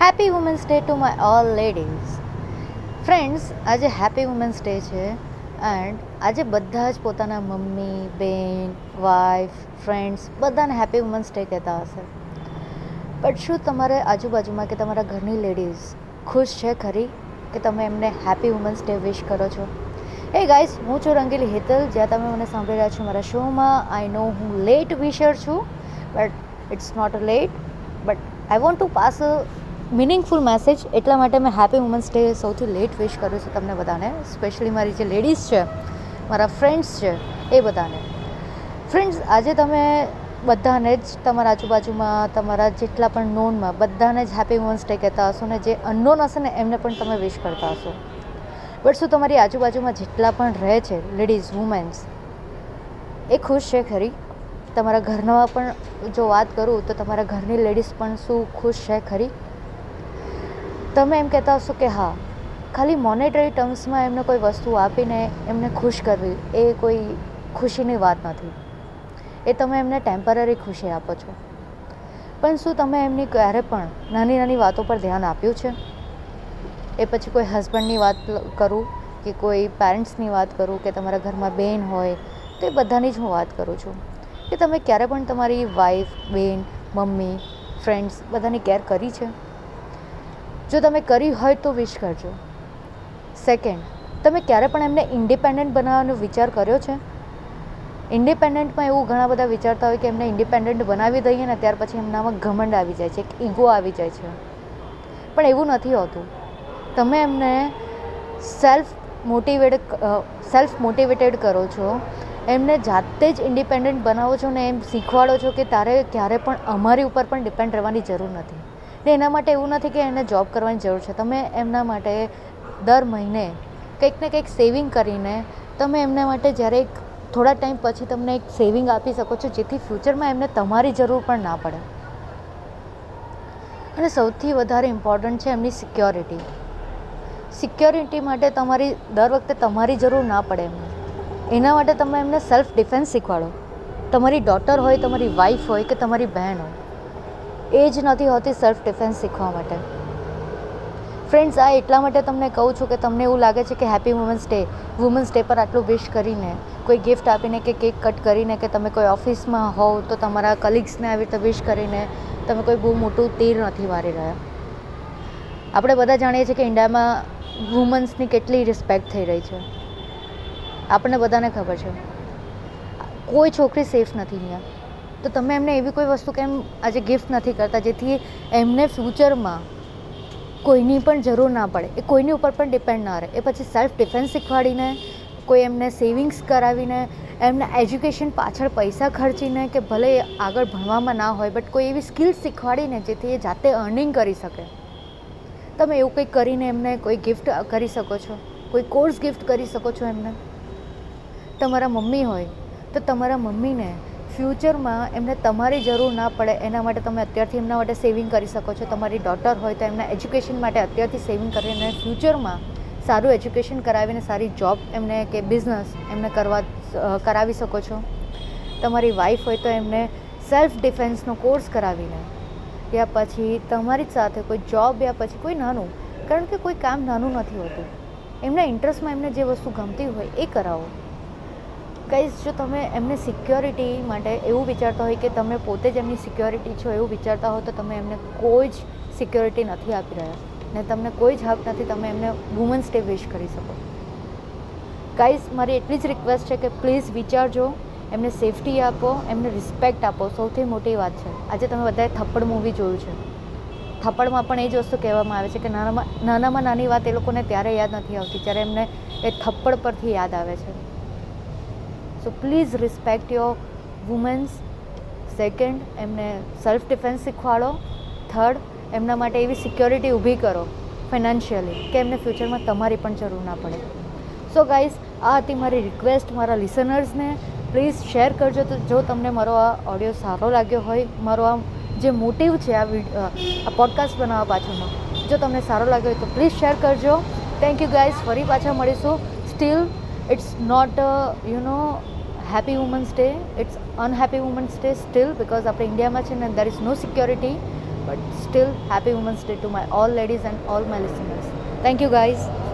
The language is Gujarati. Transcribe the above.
Happy women's day to my all ladies friends આજે હેપી વુમેન્સ ડે છે એન્ડ આજે બધા જ પોતાના મમ્મી, બેન વાઈફ ફ્રેન્ડ્સ બધાને હેપી વુમન્સ ડે કહેતા હશે. બટ શું તમારે આજુબાજુમાં કે તમારા ઘરની લેડીઝ ખુશ છે ખરી કે તમે એમને હેપી વુમેન્સ ડે વિશ કરો છો? એ ગાઈસ હું છું રંગીલી હેતલ. જ્યાં તમે મને સાંભળી રહ્યા છો મારા શોમાં આઈ નો હું લેટ વિશર છું but it's not late but I want to pass a meaningful message એટલા માટે મેં હેપી વુમન્સ ડે સૌથી લેટ વિશ કર્યું છું તમને બધાને સ્પેશિયલી મારી જે લેડીઝ છે, મારા ફ્રેન્ડ્સ છે, એ બધાને. ફ્રેન્ડ્સ આજે તમે બધાને જ તમારા આજુબાજુમાં, તમારા જેટલા પણ નોનમાં બધાને જ હેપી વુમન્સ ડે કહેતા હશો ને જે અનનોન હશે ને એમને પણ તમે વિશ કરતા હશો. બટ શું તમારી આજુબાજુમાં જેટલા પણ રહે છે લેડીઝ વુમેન્સ એ ખુશ છે ખરી? તમારા ઘરના પણ જો વાત કરું તો તમારા ઘરની લેડીઝ પણ શું ખુશ છે ખરી? તમે એમ કહેતા હશો કે હા, ખાલી મોનેટરી ટર્મ્સમાં એમને કોઈ વસ્તુ આપીને એમને ખુશ કરવી, એ કોઈ ખુશીની વાત નથી. એ તમે એમને ટેમ્પરરી ખુશી આપો છો. પણ શું તમે એમની ક્યારે પણ નાની નાની વાતો પર ધ્યાન આપ્યું છે? એ પછી કોઈ હસબન્ડની વાત કરું કે કોઈ પેરેન્ટ્સની વાત કરું કે તમારા ઘરમાં બેન હોય, તો એ બધાની જ હું વાત કરું છું. કે તમે ક્યારે પણ તમારી વાઈફ બેન, મમ્મી ફ્રેન્ડ્સ બધાની કેર કરી છે? જો તમે કરી હોય તો વિશ કરજો. સેકન્ડ તમે ક્યારે પણ એમને ઇન્ડિપેન્ડન્ટ બનાવવાનો વિચાર કર્યો છે? ઇન્ડિપેન્ડન્ટમાં એવું ઘણા બધા વિચારતા હોય કે એમને ઇન્ડિપેન્ડન્ટ બનાવી દઈએ ને ત્યાર પછી એમનામાં ઘમંડ આવી જાય છે ઈગો આવી જાય છે. પણ એવું નથી હોતું. તમે એમને સેલ્ફ મોટિવેટ સેલ્ફ મોટિવેટેડ કરો છો, એમને જાતે જ ઇન્ડિપેન્ડન્ટ બનાવો છો ને એમ શીખવાડો છો કે તારે ક્યારે પણ અમારી ઉપર પણ ડિપેન્ડ રહેવાની જરૂર નથી. ને એના માટે એવું નથી કે એને જોબ કરવાની જરૂર છે. તમે એમના માટે દર મહિને કંઈક ને કંઈક સેવિંગ કરીને તમે એમના માટે જ્યારે એક થોડા ટાઈમ પછી તમને એક સેવિંગ આપી શકો છો, જેથી ફ્યુચરમાં એમને તમારી જરૂર પણ ના પડે. અને સૌથી વધારે ઇમ્પોર્ટન્ટ છે એમની સિક્યોરિટી સિક્યોરિટી માટે તમારી, દર વખતે તમારી જરૂર ના પડે એમને. એના માટે તમે એમને સેલ્ફ ડિફેન્સ શીખવાડો. તમારી ડોટર હોય, તમારી વાઈફ હોય કે તમારી બહેન હોય એ જ નથી હોતી સેલ્ફ ડિફેન્સ શીખવા માટે. ફ્રેન્ડ્સ આ એટલા માટે તમને કહું છું કે તમને એવું લાગે છે કે happy women's day women's day પર આટલું વિશ કરીને, કોઈ ગિફ્ટ આપીને કે કેક કટ કરીને કે તમે કોઈ ઓફિસમાં હોવ તો તમારા કલીગ્સને આવી રીતે વિશ કરીને તમે કોઈ બહુ મોટું તીર નથી મારી રહ્યા. આપણે બધા જાણીએ છીએ કે ઇન્ડિયામાં વુમન્સની કેટલી રિસ્પેક્ટ થઈ રહી છે. આપણને બધાને ખબર છે. કોઈ છોકરી સેફ નથી અહીંયા. તો તમે એમને એવી કોઈ વસ્તુ કેમ આજે ગિફ્ટ નથી કરતા જેથી એમને ફ્યુચરમાં કોઈની પણ જરૂર ના પડે, એ કોઈની ઉપર પણ ડિપેન્ડ ના રહે. એ પછી સેલ્ફ ડિફેન્સ શીખવાડીને, કોઈ એમને સેવિંગ્સ કરાવીને, એમને એજ્યુકેશન પાછળ પૈસા ખર્ચીને કે ભલે આગળ ભણવામાં ના હોય બટ કોઈ એવી સ્કિલ્સ શીખવાડીને જેથી એ જાતે અર્નિંગ કરી શકે. તમે એવું કંઈક કરીને એમને કોઈ ગિફ્ટ કરી શકો છો? કોઈ કોર્સ ગિફ્ટ કરી શકો છો એમને? તમારા મમ્મી હોય, તો તમારા મમ્મીને ફ્યુચરમાં એમને તમારી જરૂર ના પડે, એના માટે તમે અત્યારથી એમના માટે સેવિંગ કરી શકો છો. તમારી ડોટર હોય તો એમના એજ્યુકેશન માટે અત્યારથી સેવિંગ કરીને ફ્યુચરમાં સારું એજ્યુકેશન કરાવીને સારી જોબ એમને કે બિઝનેસ એમને કરવા કરાવી શકો છો. તમારી વાઈફ હોય તો એમને સેલ્ફ ડિફેન્સનો કોર્સ કરાવીને, યા પછી તમારી જ સાથે કોઈ જોબ યા પછી કોઈ નાનું, કારણ કે કોઈ કામ નાનું નથી હોતું. એમના ઇન્ટરેસ્ટમાં એમને જે વસ્તુ ગમતી હોય એ કરાવો. ગાઈઝ જો તમે એમને સિક્યોરિટી માટે એવું વિચારતા હોય કે તમે પોતે જ એમની સિક્યોરિટી છો એવું વિચારતા હો તો તમે એમને કોઈ જ સિક્યોરિટી નથી આપી રહ્યા. ને તમને કોઈ જ હક નથી, તમે એમને વુમન્સ ડે વિશ કરી શકો. ગાઈઝ મારી એટલી જ રિક્વેસ્ટ છે કે પ્લીઝ વિચારજો, એમને સેફટી આપો, એમને રિસ્પેક્ટ આપો. સૌથી મોટી વાત છે. આજે તમે બધાએ થપ્પડ મૂવી જોયું છે. થપ્પડમાં પણ એ જ વસ્તુ કહેવામાં આવે છે કે નાનામાં નાનામાં નાની વાત એ લોકોને ત્યારે યાદ નથી આવતી, જ્યારે એમને એ થપ્પડ પરથી યાદ આવે છે. So please respect your women's second એમને સેલ્ફ ડિફેન્સ શીખવાડો. થર્ડ એમના માટે એવી સિક્યોરિટી ઊભી કરો ફાઇનાન્શિયલી કે એમને ફ્યુચરમાં તમારી પણ જરૂર ના પડે. સો ગાઈઝ આ હતી મારી રિક્વેસ્ટ મારા લિસનર્સને પ્લીઝ શેર કરજો તો જો તમને મારો આ ઓડિયો સારો લાગ્યો હોય, મારો આ જે મોટિવ છે આ આ પોડકાસ્ટ બનાવવા પાછળનો જો તમને સારો લાગ્યો હોય તો પ્લીઝ શેર કરજો. થેન્ક યુ ગાઈઝ ફરી પાછા મળીશું. Still it's not a you know happy women's day. It's unhappy women's day still because after india march and there is no security. But still happy women's day to my all ladies and all my listeners. Thank you guys.